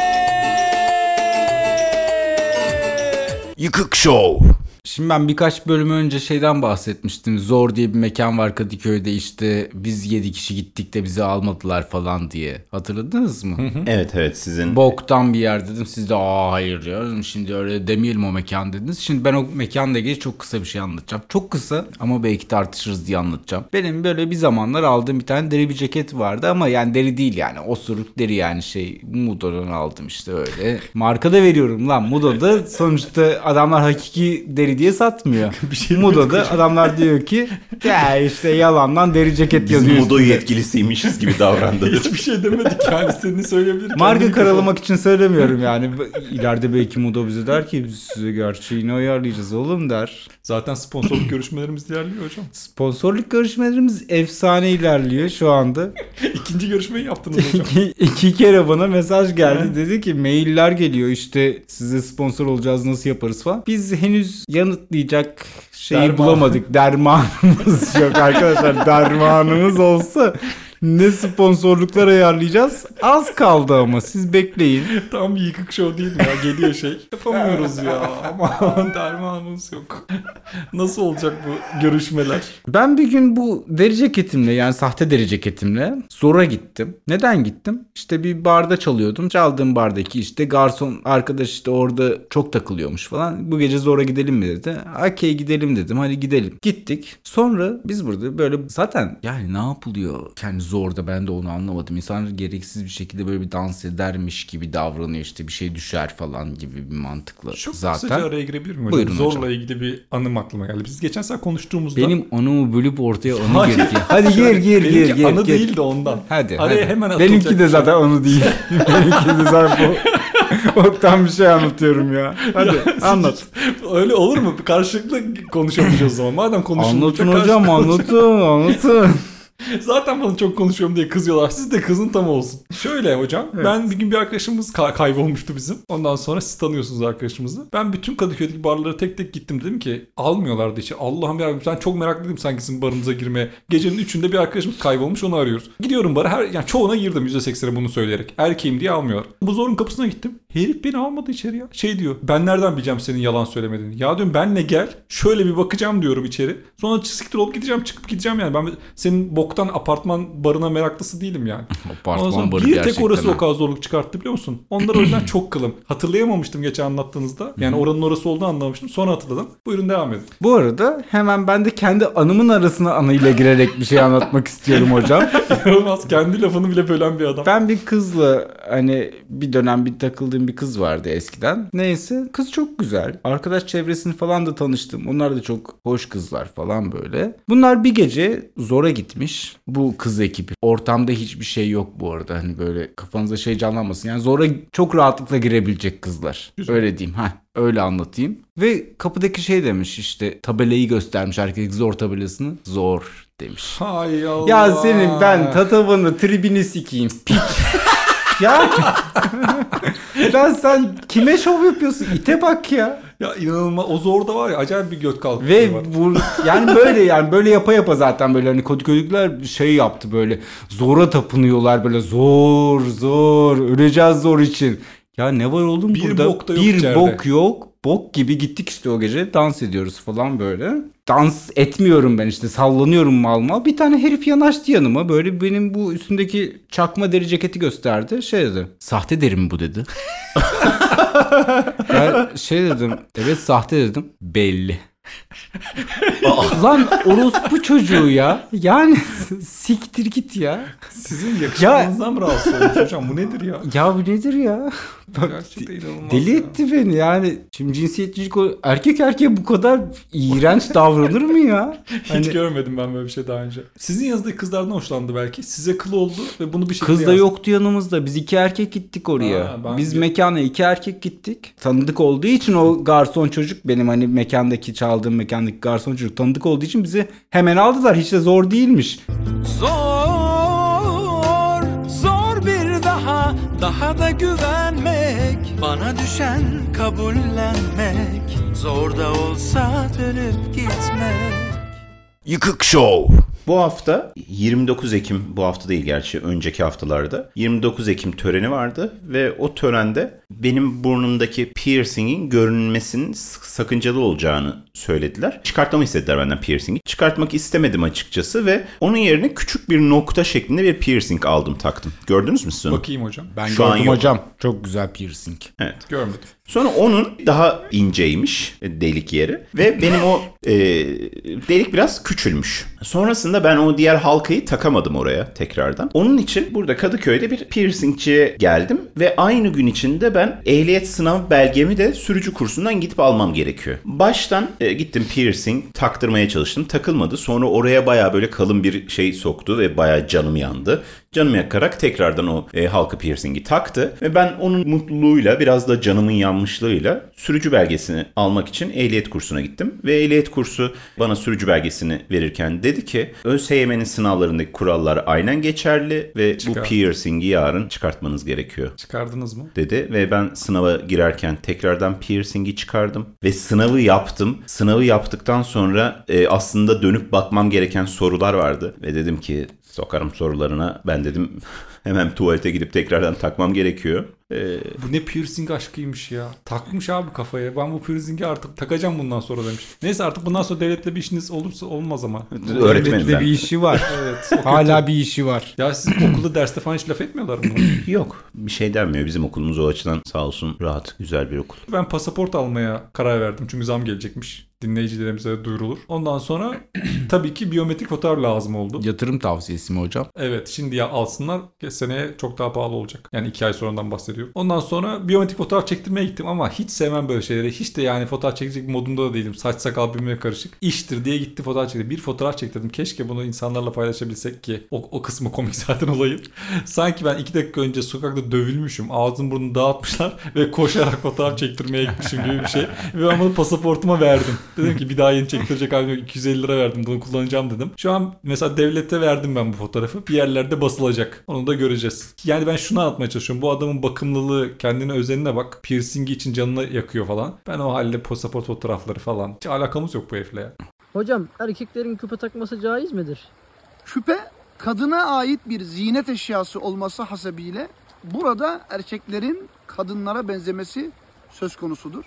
Yıkık Show. Şimdi ben birkaç bölüm önce şeyden bahsetmiştim. Zor diye bir mekan var Kadıköy'de işte biz 7 kişi gittik de bizi almadılar falan diye. Hatırladınız mı? Evet evet sizin Boktan bir yer dedim. Siz de aa hayır ya şimdi öyle demeyelim o mekan dediniz. Şimdi ben o mekanla ilgili çok kısa bir şey anlatacağım. Çok kısa ama belki tartışırız diye anlatacağım. Benim böyle bir zamanlar aldığım bir tane deri bir ceket vardı ama yani deri değil yani. Osuruk deri yani şey Mudo'dan aldım işte öyle. Marka da veriyorum lan Mudo'da sonuçta adamlar hakiki deri diye satmıyor. Bir şey Mudo'da adamlar diyor ki ya işte yalandan deri ceket biz yazıyor. Mudo üstünde." yetkilisiymişiz gibi davrandı. Hiçbir şey demedik yani. Senin söyleyebilir. Marka karalamak için söylemiyorum yani. İleride belki Mudo bize der ki biz size gerçeğini ayarlayacağız oğlum der. Zaten sponsorluk görüşmelerimiz ilerliyor hocam. Sponsorluk görüşmelerimiz efsane ilerliyor şu anda. İkinci görüşmeyi yaptınız hocam. İki, iki kere bana mesaj geldi. Dedi ki mailler geliyor işte size sponsor olacağız nasıl yaparız falan. Biz henüz yanıtlayacak şeyi Derman. bulamadık. Dermanımız yok arkadaşlar. Dermanımız olsa ne sponsorluklar ayarlayacağız. Az kaldı ama siz bekleyin. Tam yıkık show değil mi ya? Geliyor şey. Yapamıyoruz ya. Ama dermanımız yok. Nasıl olacak bu görüşmeler? Ben bir gün bu deri ceketimle yani sahte deri ceketimle Zor'a gittim. Neden gittim? İşte bir barda çalıyordum. Çaldığım bardaki işte garson arkadaş işte orada çok takılıyormuş falan. Bu gece Zor'a gidelim mi dedi. Okey gidelim dedim. Hadi gidelim. Gittik. Sonra biz burada böyle zaten yani ne yapılıyor kendi Zor'da ben de onu anlamadım. İnsanlar gereksiz bir şekilde böyle bir dans edermiş gibi davranıyor işte bir şey düşer falan gibi bir mantıkla. Çok zaten. kısaca araya girebilir miyim? Buyurun Zorla hocam. ilgili bir anım aklıma geldi. Biz geçen sefer konuştuğumuzda... Benim anımı bölüp ortaya anı Hayır. gir. Hadi gir gir gir benimki gir. anı gir. değil de ondan. Hadi. Araya hadi. hemen Benimki de şey. zaten onu değil. Benimki de zaten bu. Oktan bir şey anlatıyorum ya. Hadi anlat. Öyle olur mu? Karşılıklı konuşamayacağız o zaman. Madem konuşulmuyor. Anlatın hocam anlatın anlatın. Zaten bana çok konuşuyorum diye kızıyorlar. Siz de kızın tam olsun. Şöyle hocam. Ben bir gün bir arkadaşımız ka- kaybolmuştu bizim. Ondan sonra siz tanıyorsunuz arkadaşımızı. Ben bütün Kadıköy'deki barlara tek tek gittim. Dedim ki almıyorlardı içi. Allah'ım ya ben çok meraklıydım sanki sizin barınıza girmeye. Gecenin üçünde bir arkadaşımız kaybolmuş onu arıyoruz. Gidiyorum bara her yani çoğuna girdim %80'e bunu söyleyerek. Erkeğim diye almıyorlar. Bu zorun kapısına gittim. Herif beni almadı içeri ya. Şey diyor. Ben nereden bileceğim senin yalan söylemediğini. Ya diyorum benle gel. Şöyle bir bakacağım diyorum içeri. Sonra siktir olup gideceğim çıkıp gideceğim yani. Ben senin boktan apartman barına meraklısı değilim yani. Apartman barı bir tek orası ha. o kadar zorluk çıkarttı biliyor musun? Ondan o yüzden çok kılım. Hatırlayamamıştım geçen anlattığınızda. Yani oranın orası olduğunu anlamıştım. Sonra hatırladım. Buyurun devam edin. Bu arada hemen ben de kendi anımın arasına anıyla girerek bir şey anlatmak istiyorum hocam. İnanılmaz. Kendi lafını bile bölen bir adam. Ben bir kızla hani bir dönem bir takıldığım bir kız vardı eskiden. Neyse kız çok güzel. Arkadaş çevresini falan da tanıştım. Onlar da çok hoş kızlar falan böyle. Bunlar bir gece zora gitmiş. Bu kız ekibi. Ortamda hiçbir şey yok bu arada. Hani böyle kafanıza şey canlanmasın. Yani zora çok rahatlıkla girebilecek kızlar. Öyle diyeyim. Ha öyle anlatayım. Ve kapıdaki şey demiş işte tabelayı göstermiş erkek zor tabelasını. Zor demiş. Hay Allah. Ya senin ben tatavanı tribini sikeyim piç. ya lan sen kime şov yapıyorsun? İte bak ya. Ya inanılmaz. O zorda var ya acayip bir göt kalkışı Ve var. bu yani böyle yani böyle yapa yapa zaten böyle hani Kadıköy'lükler şey yaptı böyle zora tapınıyorlar böyle zor zor öleceğiz zor için. Ya ne var oğlum Bir burada? bok da yok bir içeride. bok yok. Bok gibi gittik işte o gece dans ediyoruz falan böyle. Dans etmiyorum ben işte sallanıyorum mal mal. Bir tane herif yanaştı yanıma böyle benim bu üstündeki çakma deri ceketi gösterdi. Şey dedi. Sahte deri mi bu dedi. ben şey dedim. Evet sahte dedim. Belli. Lan orospu çocuğu ya. Yani siktir git ya. Sizin yakışıklılığınızdan mı rahatsız oldunuz hocam? Bu nedir ya? Ya bu nedir ya? Bak, Deli ya. etti beni yani. Şimdi cinsiyetçilik erkek erkeğe bu kadar iğrenç davranır mı ya? Hiç Hani görmedim ben böyle bir şey daha önce. Sizin yanınızdaki kızlardan hoşlandı belki. Size kıl oldu ve bunu bir şekilde kız da yazdı. yoktu yanımızda. Biz iki erkek gittik oraya. Ha, Biz bir- mekana iki erkek gittik. Tanıdık olduğu için o garson çocuk benim hani mekandaki çaldığım mekandaki garson çocuk tanıdık olduğu için bizi hemen aldılar. Hiç de zor değilmiş. Zor, zor bir daha, daha da güvenmek Bana düşen kabullenmek Zor da olsa dönüp gitmek Yıkık Show. Bu hafta 29 Ekim, bu hafta değil gerçi önceki haftalarda 29 Ekim töreni vardı ve o törende benim burnumdaki piercingin görünmesinin sakıncalı olacağını söylediler. Çıkartmamı istediler benden piercingi. Çıkartmak istemedim açıkçası ve onun yerine küçük bir nokta şeklinde bir piercing aldım taktım. Gördünüz mü siz onu? Bakayım hocam. Ben Şu gördüm hocam. Çok güzel piercing. Evet. Görmedim. Sonra onun daha inceymiş e, delik yeri ve benim o e, delik biraz küçülmüş. Sonrasında ben o diğer halkayı takamadım oraya tekrardan. Onun için burada Kadıköy'de bir piercingçiye geldim ve aynı gün içinde ben ehliyet sınav belgemi de sürücü kursundan gidip almam gerekiyor. Baştan e, gittim piercing taktırmaya çalıştım. Takılmadı. Sonra oraya baya böyle kalın bir şey soktu ve baya canım yandı. Canımı yakarak tekrardan o e, halka piercingi taktı. Ve ben onun mutluluğuyla biraz da canımın yanmışlığıyla sürücü belgesini almak için ehliyet kursuna gittim. Ve ehliyet kursu bana sürücü belgesini verirken dedi ki ÖSYM'nin sınavlarındaki kurallar aynen geçerli ve Çıkar. bu piercingi yarın çıkartmanız gerekiyor Çıkardınız mı? dedi ve ben sınava girerken tekrardan piercingi çıkardım ve sınavı yaptım. Sınavı yaptıktan sonra e, aslında dönüp bakmam gereken sorular vardı ve dedim ki sokarım sorularına. Ben dedim hemen tuvalete gidip tekrardan takmam gerekiyor. E, Bu ne piercing aşkıymış ya. Takmış abi kafaya. Ben bu piercingi artık takacağım bundan sonra demiş. Neyse artık bundan sonra devletle bir işiniz olursa olmaz ama. öğretmenim Devlette ben. bir işi var. Evet. Hala bir işi var. Ya siz okulda derste falan hiç laf etmiyorlar mı? Yok bir şey denmiyor. Bizim okulumuz o açıdan sağ olsun rahat güzel bir okul. Ben pasaport almaya karar verdim çünkü zam gelecekmiş. Dinleyicilerimize duyurulur. Ondan sonra tabii ki biyometrik fotoğraf lazım oldu. Yatırım tavsiyesi mi hocam? Evet şimdi ya alsınlar seneye çok daha pahalı olacak. Yani iki ay sonradan bahsediyorum. Ondan sonra biyometrik fotoğraf çektirmeye gittim ama hiç sevmem böyle şeyleri. Hiç de yani fotoğraf çekecek modumda da değilim. Saç sakal birbirine karışık. İştir diye gitti fotoğraf çekti. Bir fotoğraf çektirdim. Keşke bunu insanlarla paylaşabilsek ki o, o kısmı komik zaten olayın. Sanki ben iki dakika önce sokakta dövülmüşüm. Ağzım burnunu dağıtmışlar ve koşarak fotoğraf çektirmeye gitmişim gibi bir şey. Ve ben bunu pasaportuma verdim. Dedim ki bir daha yeni çektirecek halim yok. 250 lira verdim bunu kullanacağım dedim. Şu an mesela devlete verdim ben bu fotoğrafı. Bir yerlerde basılacak. Onu da göreceğiz. Yani ben şunu anlatmaya çalışıyorum. Bu adamın bakımlılığı kendine özenine bak. Piercingi için canını yakıyor falan. Ben o halde pasaport fotoğrafları falan. Hiç alakamız yok bu herifle ya. Hocam erkeklerin küpe takması caiz midir? Küpe kadına ait bir ziynet eşyası olması hasebiyle burada erkeklerin kadınlara benzemesi söz konusudur.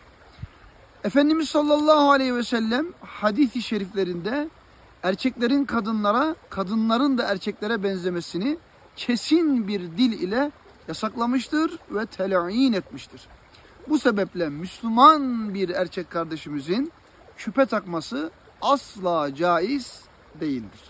Efendimiz sallallahu aleyhi ve sellem hadis-i şeriflerinde erkeklerin kadınlara, kadınların da erkeklere benzemesini kesin bir dil ile yasaklamıştır ve tel'in etmiştir. Bu sebeple Müslüman bir erkek kardeşimizin küpe takması asla caiz değildir.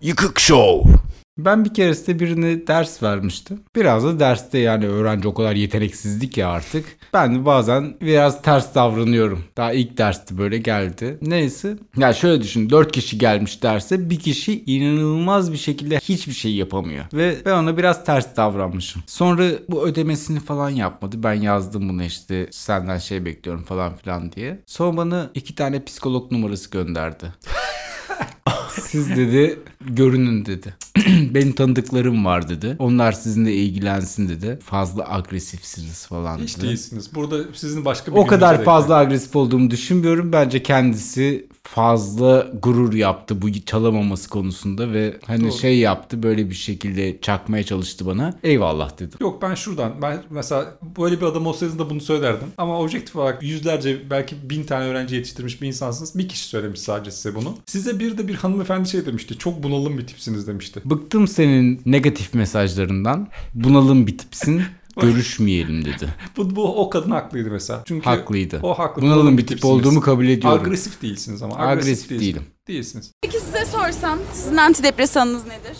Yıkık Show. Ben bir keresinde birine ders vermiştim. Biraz da derste yani öğrenci o kadar yeteneksizlik ya artık. Ben de bazen biraz ters davranıyorum. Daha ilk dersti böyle geldi. Neyse. Ya şöyle düşün. 4 kişi gelmiş derse. Bir kişi inanılmaz bir şekilde hiçbir şey yapamıyor. Ve ben ona biraz ters davranmışım. Sonra bu ödemesini falan yapmadı. Ben yazdım bunu işte senden şey bekliyorum falan filan diye. Sonra bana iki tane psikolog numarası gönderdi. Siz dedi görünün dedi. Benim tanıdıklarım var dedi. Onlar sizinle ilgilensin dedi. Fazla agresifsiniz falan Hiç dedi. değilsiniz. Burada sizin başka bir O kadar fazla agresif olduğumu düşünmüyorum. Bence kendisi fazla gurur yaptı bu çalamaması konusunda ve hani Doğru. şey yaptı böyle bir şekilde çakmaya çalıştı bana. Eyvallah dedim. Yok ben şuradan ben mesela böyle bir adam olsaydınız da bunu söylerdim. Ama objektif olarak yüzlerce belki bin tane öğrenci yetiştirmiş bir insansınız. Bir kişi söylemiş sadece size bunu. Size bir de bir hanımefendi şey demişti. Çok bunalım bir tipsiniz demişti. Bıktım senin negatif mesajlarından. Bunalım bir tipsin. Görüşmeyelim dedi. Bu, bu o kadın haklıydı mesela. Çünkü Haklıydı. O haklı. Bunalım bir tip olduğumu kabul ediyorum. Agresif değilsiniz ama. Agresif değilsiniz. değilim. Değilsiniz. Peki size sorsam sizin antidepresanınız nedir?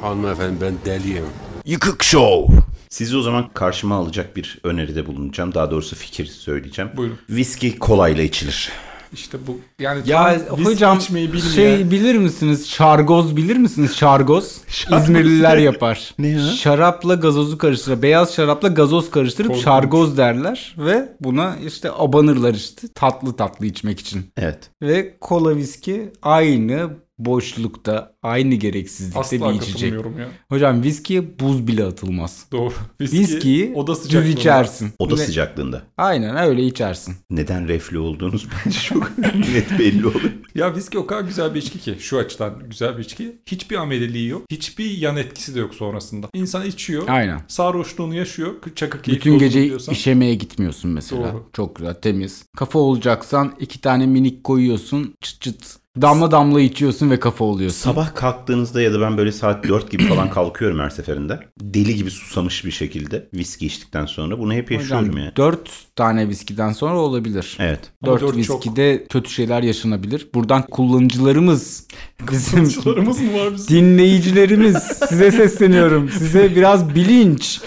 Hanımefendi ben deliyim. Yıkık Show. Sizi o zaman karşıma alacak bir öneride bulunacağım. Daha doğrusu fikir söyleyeceğim. Buyurun. Viski kolayla içilir. İşte bu. Yani Ya tam hocam içmeyi bilmeyen- şey bilir misiniz? Şargoz bilir misiniz? Şargoz. İzmirliler yapar. Ne ya? Şarapla gazozu karıştırır. Beyaz şarapla gazoz karıştırıp Korkunç. şargoz derler ve buna işte abanırlar işte tatlı tatlı içmek için. Evet. Ve kola viski aynı boşlukta, aynı gereksizlikte Asla bir içecek. ya. Hocam viskiye buz bile atılmaz. Doğru. Viskiyi oda düz sıcaklığında. içersin. Oda Ne- sıcaklığında. Aynen öyle içersin. Neden reflü olduğunuz bence çok net belli olur. Ya viski o kadar güzel bir içki ki şu açıdan güzel bir içki. Hiçbir ameliliği yok. Hiçbir yan etkisi de yok sonrasında. İnsan içiyor. Aynen. Sarhoşluğunu yaşıyor. Çakır keyifli Bütün gece diyorsan. işemeye gitmiyorsun mesela. Doğru. Çok güzel, temiz. Kafa olacaksan iki tane minik koyuyorsun. Çıt çıt. Damla damla içiyorsun ve kafa oluyorsun. Sabah kalktığınızda ya da ben böyle saat 4 gibi falan kalkıyorum her seferinde. Deli gibi susamış bir şekilde viski içtikten sonra bunu hep yaşıyorum Hocam ya. 4 tane viskiden sonra olabilir. Evet. Ama 4 dört çok. viskide kötü şeyler yaşanabilir. Buradan kullanıcılarımız, bizim Sularımız mı var bizim? dinleyicilerimiz size sesleniyorum. Size biraz bilinç.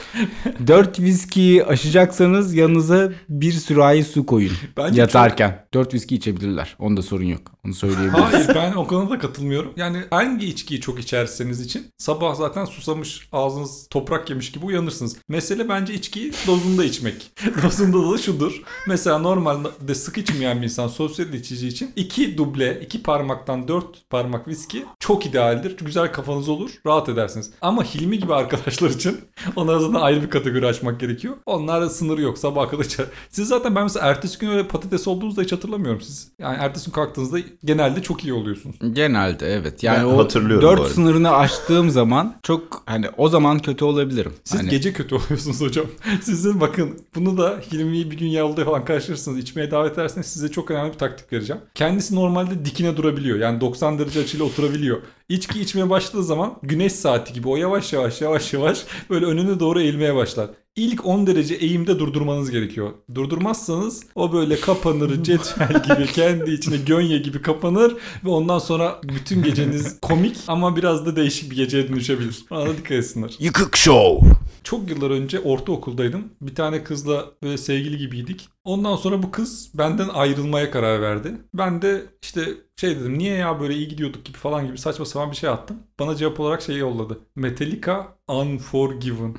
4 viskiyi aşacaksanız yanınıza bir sürahi su koyun Bence yatarken. 4 viski içebilirler. Onda sorun yok. Onu söyleyebilirim. Hayır ben o konuda katılmıyorum. Yani hangi içkiyi çok içerseniz için sabah zaten susamış ağzınız toprak yemiş gibi uyanırsınız. Mesele bence içkiyi dozunda içmek. dozunda da şudur. Mesela normalde sık içmeyen bir insan sosyal içici için iki duble, iki parmaktan dört parmak viski çok idealdir. Güzel kafanız olur, rahat edersiniz. Ama Hilmi gibi arkadaşlar için onlara zaten ayrı bir kategori açmak gerekiyor. Onlarda sınırı yok. Sabah kadar içer. Siz zaten ben mesela ertesi gün öyle patates olduğunuzda hiç hatırlamıyorum siz. Yani ertesi gün kalktığınızda genelde çok iyi oluyorsunuz. Genelde evet. Yani Ben o hatırlıyorum bu 4 arada. sınırını aştığım zaman çok hani o zaman kötü olabilirim. Siz Hani- gece kötü oluyorsunuz hocam. Sizin bakın bunu da Hilmi'yi bir gün yolda falan karşılaşırsınız. içmeye davet ederseniz size çok önemli bir taktik vereceğim. Kendisi normalde dikine durabiliyor. Yani 90 derece açıyla oturabiliyor. İçki içmeye başladığı zaman güneş saati gibi o yavaş yavaş yavaş yavaş böyle önüne doğru eğilmeye başlar. İlk 10 derece eğimde durdurmanız gerekiyor. Durdurmazsanız o böyle kapanır cetvel gibi kendi içine gönye gibi kapanır ve ondan sonra bütün geceniz komik ama biraz da değişik bir geceye dönüşebilir. Ona da dikkat etsinler. Yıkık Show. Çok yıllar önce ortaokuldaydım. Bir tane kızla böyle sevgili gibiydik. Ondan sonra bu kız benden ayrılmaya karar verdi. Ben de işte şey dedim niye ya böyle iyi gidiyorduk gibi falan gibi saçma sapan bir şey attım. Bana cevap olarak şey yolladı. Metallica Unforgiven.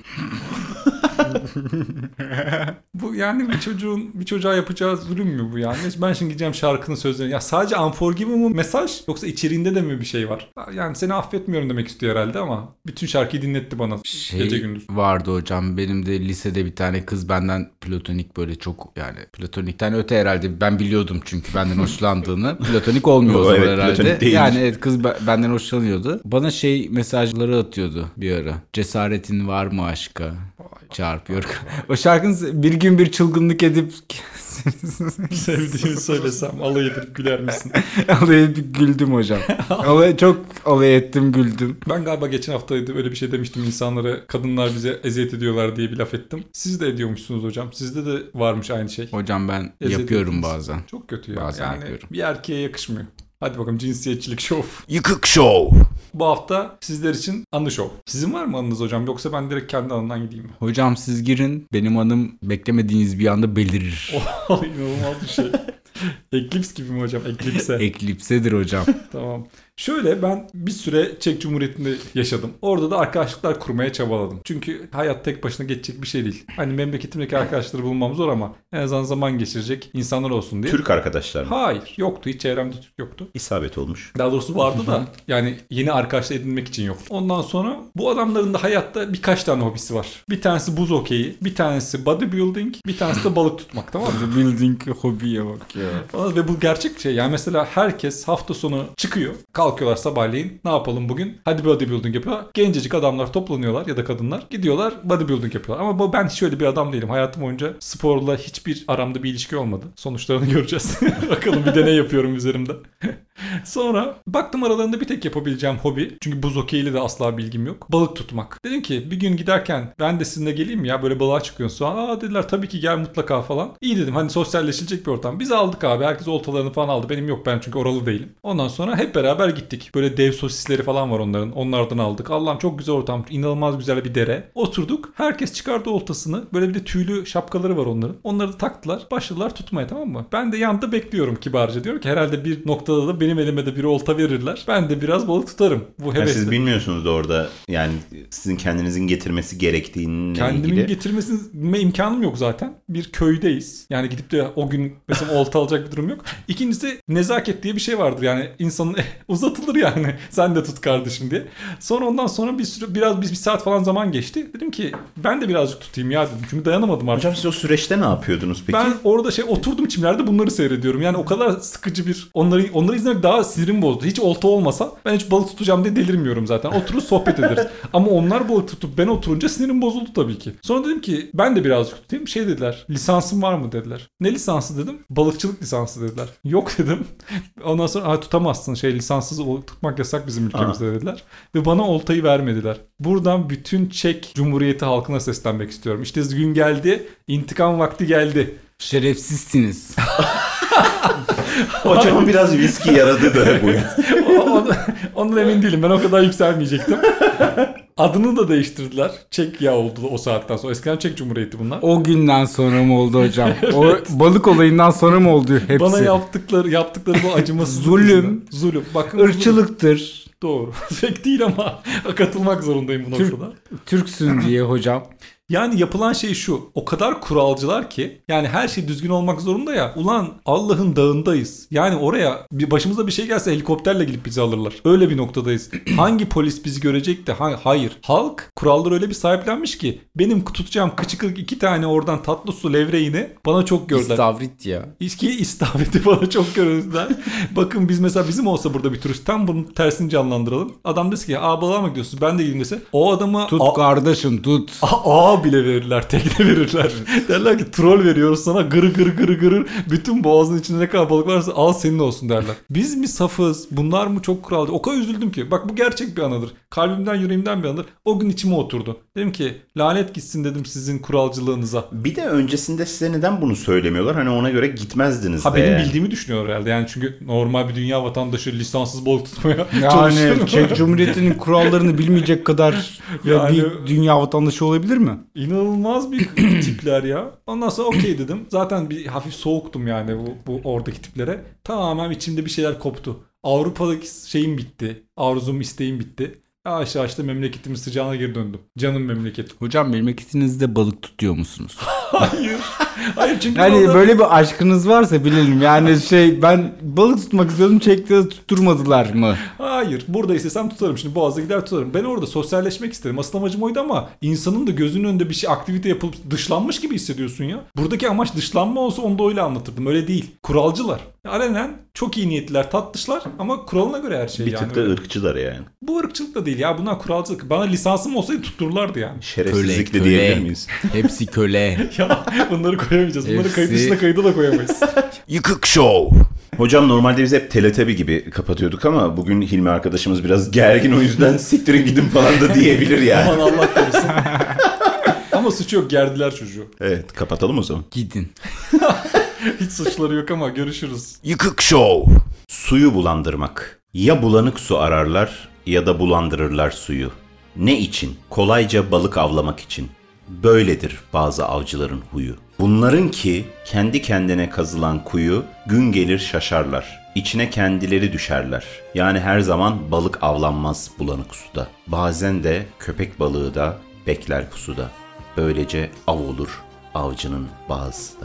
bu yani bir çocuğun bir çocuğa yapacağı zulüm mü bu yani? Ben şimdi gideceğim şarkının sözlerini. Ya sadece Unforgiven mı mesaj yoksa içeriğinde de mi bir şey var? Yani seni affetmiyorum demek istiyor herhalde ama bütün şarkıyı dinletti bana şey gece gündüz. vardı hocam benim de lisede bir tane kız benden platonik böyle çok yani platonikten öte herhalde ben biliyordum çünkü benden hoşlandığını platonik olmuyor o zaman evet, herhalde yani evet kız be- benden hoşlanıyordu bana şey mesajları atıyordu bir ara cesaretin var mı aşka çarpıyor o şarkının bir gün bir çılgınlık edip Sevdiğimi söylesem alay edip güler misin? alay edip güldüm hocam alay, çok alay ettim güldüm Ben galiba geçen haftaydı öyle bir şey demiştim insanlara kadınlar bize eziyet ediyorlar diye bir laf ettim. Siz de ediyormuşsunuz hocam. Sizde de varmış aynı şey. hocam ben Eziyet yapıyorum ettiniz. bazen Çok kötü ya. Bazen yani yapıyorum. bir erkeğe yakışmıyor. Hadi bakalım cinsiyetçilik şov. Yıkık Show. Bu hafta sizler için anı şov. Sizin var mı anınız hocam? Yoksa ben direkt kendi anından gideyim mi? Hocam siz girin benim hanım beklemediğiniz bir anda belirir. İnanılmaz bir şey. Eklips gibi mi hocam? Eklipse. Eklipsedir hocam. Tamam. Şöyle ben bir süre Çek Cumhuriyeti'nde yaşadım. Orada da arkadaşlıklar kurmaya çabaladım. Çünkü hayat tek başına geçecek bir şey değil. Hani memleketimdeki arkadaşları bulmam zor ama en azından zaman geçirecek insanlar olsun diye. Türk arkadaşlar mı? Hayır yoktu. Hiç çevremde Türk yoktu. İsabet olmuş. Daha doğrusu vardı da yani yeni arkadaşlar edinmek için yok. Ondan sonra bu adamların da hayatta birkaç tane hobisi var. Bir tanesi buz okeyi, bir tanesi bodybuilding, bir tanesi de balık tutmak tamam mı? Building hobiye bak ya. Ve bu gerçek şey. Yani mesela herkes hafta sonu çıkıyor. Kalkıyorlar sabahleyin. Ne yapalım bugün? Hadi bodybuilding yapıyorlar. Gencecik adamlar toplanıyorlar ya da kadınlar. Gidiyorlar bodybuilding yapıyorlar. Ama ben hiç öyle bir adam değilim. Hayatım boyunca sporla hiçbir aramda bir ilişki olmadı. Sonuçlarını göreceğiz. Bakalım bir deney yapıyorum üzerimde. Sonra baktım aralarında bir tek yapabileceğim hobi. Çünkü buz okeyiyle de asla bilgim yok. Balık tutmak. Dedim ki bir gün giderken ben de sizinle geleyim ya böyle balığa çıkıyorsun. Aa dediler tabii ki gel mutlaka falan. İyi dedim hani sosyalleşilecek bir ortam. Biz aldık abi. Herkes oltalarını falan aldı. Benim yok ben çünkü oralı değilim. Ondan sonra hep beraber gittik. Böyle dev sosisleri falan var onların. Onlardan aldık. Allah'ım çok güzel ortam. inanılmaz güzel bir dere. Oturduk. Herkes çıkardı oltasını. Böyle bir de tüylü şapkaları var onların. Onları da taktılar. Başladılar tutmaya tamam mı? Ben de yanında bekliyorum kibarca. Diyorum ki herhalde bir noktada da benim elime de bir olta verirler. Ben de biraz balık tutarım. Bu Yani hevesle. siz bilmiyorsunuz da orada yani sizin kendinizin getirmesi gerektiğine Kendimin ilgili. getirmesine imkanım yok zaten. Bir köydeyiz. Yani gidip de o gün mesela olta alacak bir durum yok. İkincisi nezaket diye bir şey vardır. Yani insanın uzatılır yani. Sen de tut kardeşim diye. Sonra ondan sonra bir süre biraz bir, bir saat falan zaman geçti. Dedim ki ben de birazcık tutayım ya dedim. Çünkü dayanamadım artık. Hocam siz o süreçte ne yapıyordunuz peki? Ben orada şey oturdum çimlerde bunları seyrediyorum. Yani o kadar sıkıcı bir onları onları izlemek daha sinirim bozdu. Hiç olta olmasa ben hiç balık tutacağım diye delirmiyorum zaten. Oturur sohbet ederiz. Ama onlar balık tutup ben oturunca sinirim bozuldu tabii ki. Sonra dedim ki ben de birazcık tutayım. Şey dediler. Lisansın var mı dediler. Ne lisansı dedim. Balıkçılık lisansı dediler. Yok dedim. Ondan sonra ha, tutamazsın şey lisanssız tutmak yasak bizim ülkemizde dediler. Ve bana oltayı vermediler. Buradan bütün Çek Cumhuriyeti halkına seslenmek istiyorum. İşte gün geldi. intikam vakti geldi. Şerefsizsiniz. Hocamın biraz viski yaradı da bu. Ondan emin değilim. Ben o kadar yükselmeyecektim. Adını da değiştirdiler. Çekya oldu o saatten sonra. Eskiden Çek Cumhuriyeti bunlar. O günden sonra mı oldu hocam? O balık olayından sonra mı oldu hepsi? Bana yaptıkları yaptıkları bu acımasız Zulüm. Zulüm. Bakın Irkçılıktır. Doğru. Pek değil ama katılmak zorundayım bu Türk, noktada. Türksün diye hocam. Yani yapılan şey şu. O kadar kuralcılar ki yani her şey düzgün olmak zorunda ya. Ulan Allah'ın dağındayız. Yani oraya bir başımıza bir şey gelse helikopterle gelip bizi alırlar. Öyle bir noktadayız. Hangi polis bizi görecek de ha- hayır. Halk kuralları öyle bir sahiplenmiş ki benim tutacağım kıçı kırık iki tane oradan tatlı su levreğini bana çok gördüler. İstavrit ya. İski istavriti bana çok gördüler. Bakın biz mesela bizim olsa burada bir turist tam bunun tersini canlandıralım. Adam dese ki aa balığa mı gidiyorsun ben de gideyim dese. O adamı Tut kardeşim tut. A, A bile verirler, tekne verirler. derler ki troll veriyoruz sana gır gır gır gır. Bütün boğazın içinde ne kadar balık varsa al senin olsun derler. Biz mi safız? Bunlar mı çok kuralcı? O kadar üzüldüm ki. Bak bu gerçek bir anıdır. Kalbimden yüreğimden bir anıdır. O gün içime oturdu. Dedim ki lanet gitsin dedim sizin kuralcılığınıza. Bir de öncesinde size neden bunu söylemiyorlar? Hani ona göre gitmezdiniz Ha de. benim bildiğimi düşünüyor herhalde. Yani çünkü normal bir dünya vatandaşı lisanssız balık tutmaya Yani. Çek Cumhuriyeti'nin kurallarını bilmeyecek kadar ya Yani- bir dünya vatandaşı olabilir mi? İnanılmaz bir tipler ya. Ondan sonra okey dedim. Zaten bir hafif soğuktum yani bu, bu oradaki tiplere. Tamamen içimde bir şeyler koptu. Avrupa'daki şeyim bitti. Arzum, isteğim bitti. Yavaş yavaş da memleketimin sıcağına geri döndüm. Canım memleketim. Hocam memleketinizde balık tutuyor musunuz? Hayır. Hayır çünkü Yani orada- böyle bir aşkınız varsa bilelim. Yani şey ben balık tutmak istiyordum çekti tutturmadılar mı? Hayır. Burada istesem tutarım. Şimdi Boğaz'da gider tutarım. Ben orada sosyalleşmek istedim. Asıl amacım oydu ama insanın da gözünün önünde bir şey aktivite yapılıp dışlanmış gibi hissediyorsun ya. Buradaki amaç dışlanma olsa onu da öyle anlatırdım. Öyle değil. Kuralcılar. Alenen çok iyi niyetliler, tatlışlar ama kuralına göre her şey Bir yani. tık da Öyle. ırkçılar yani. Bu ırkçılık da değil ya. Bunlar kuralcılık. Bana lisansım olsaydı tuttururlardı yani. Şerefsizlik de diyebilir miyiz? Hepsi köle. ya bunları koyamayacağız. Bunları Hepsi- kayıt dışında kayıda da koyamayız. Yıkık Show. Hocam normalde biz hep Teletubby gibi kapatıyorduk ama bugün Hilmi arkadaşımız biraz gergin o yüzden siktirin gidin falan da diyebilir yani. Aman Allah korusun. ama suçu yok. Gerdiler çocuğu. Evet kapatalım o zaman. Gidin. Hiç suçları yok ama görüşürüz. Yıkık Show. Suyu bulandırmak. Ya bulanık su ararlar ya da bulandırırlar suyu. Ne için? Kolayca balık avlamak için. Böyledir bazı avcıların huyu. Bunların ki kendi kendine kazılan kuyu gün gelir şaşarlar. İçine kendileri düşerler. Yani her zaman balık avlanmaz bulanık suda. Bazen de köpek balığı da bekler pusuda. Böylece av olur avcının bazısı da.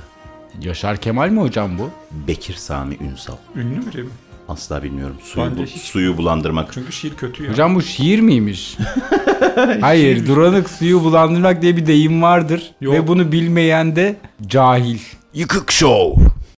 Yaşar Kemal mi hocam bu? Bekir Sami Ünsal. Ünlü biri mi? Asla bilmiyorum. Suyu, Bence bu- hiç- suyu bulandırmak. Çünkü şiir kötü ya. Hocam bu şiir miymiş? Hayır, duranık suyu bulandırmak diye bir deyim vardır Yok. ve bunu bilmeyen de cahil. Yıkık Show.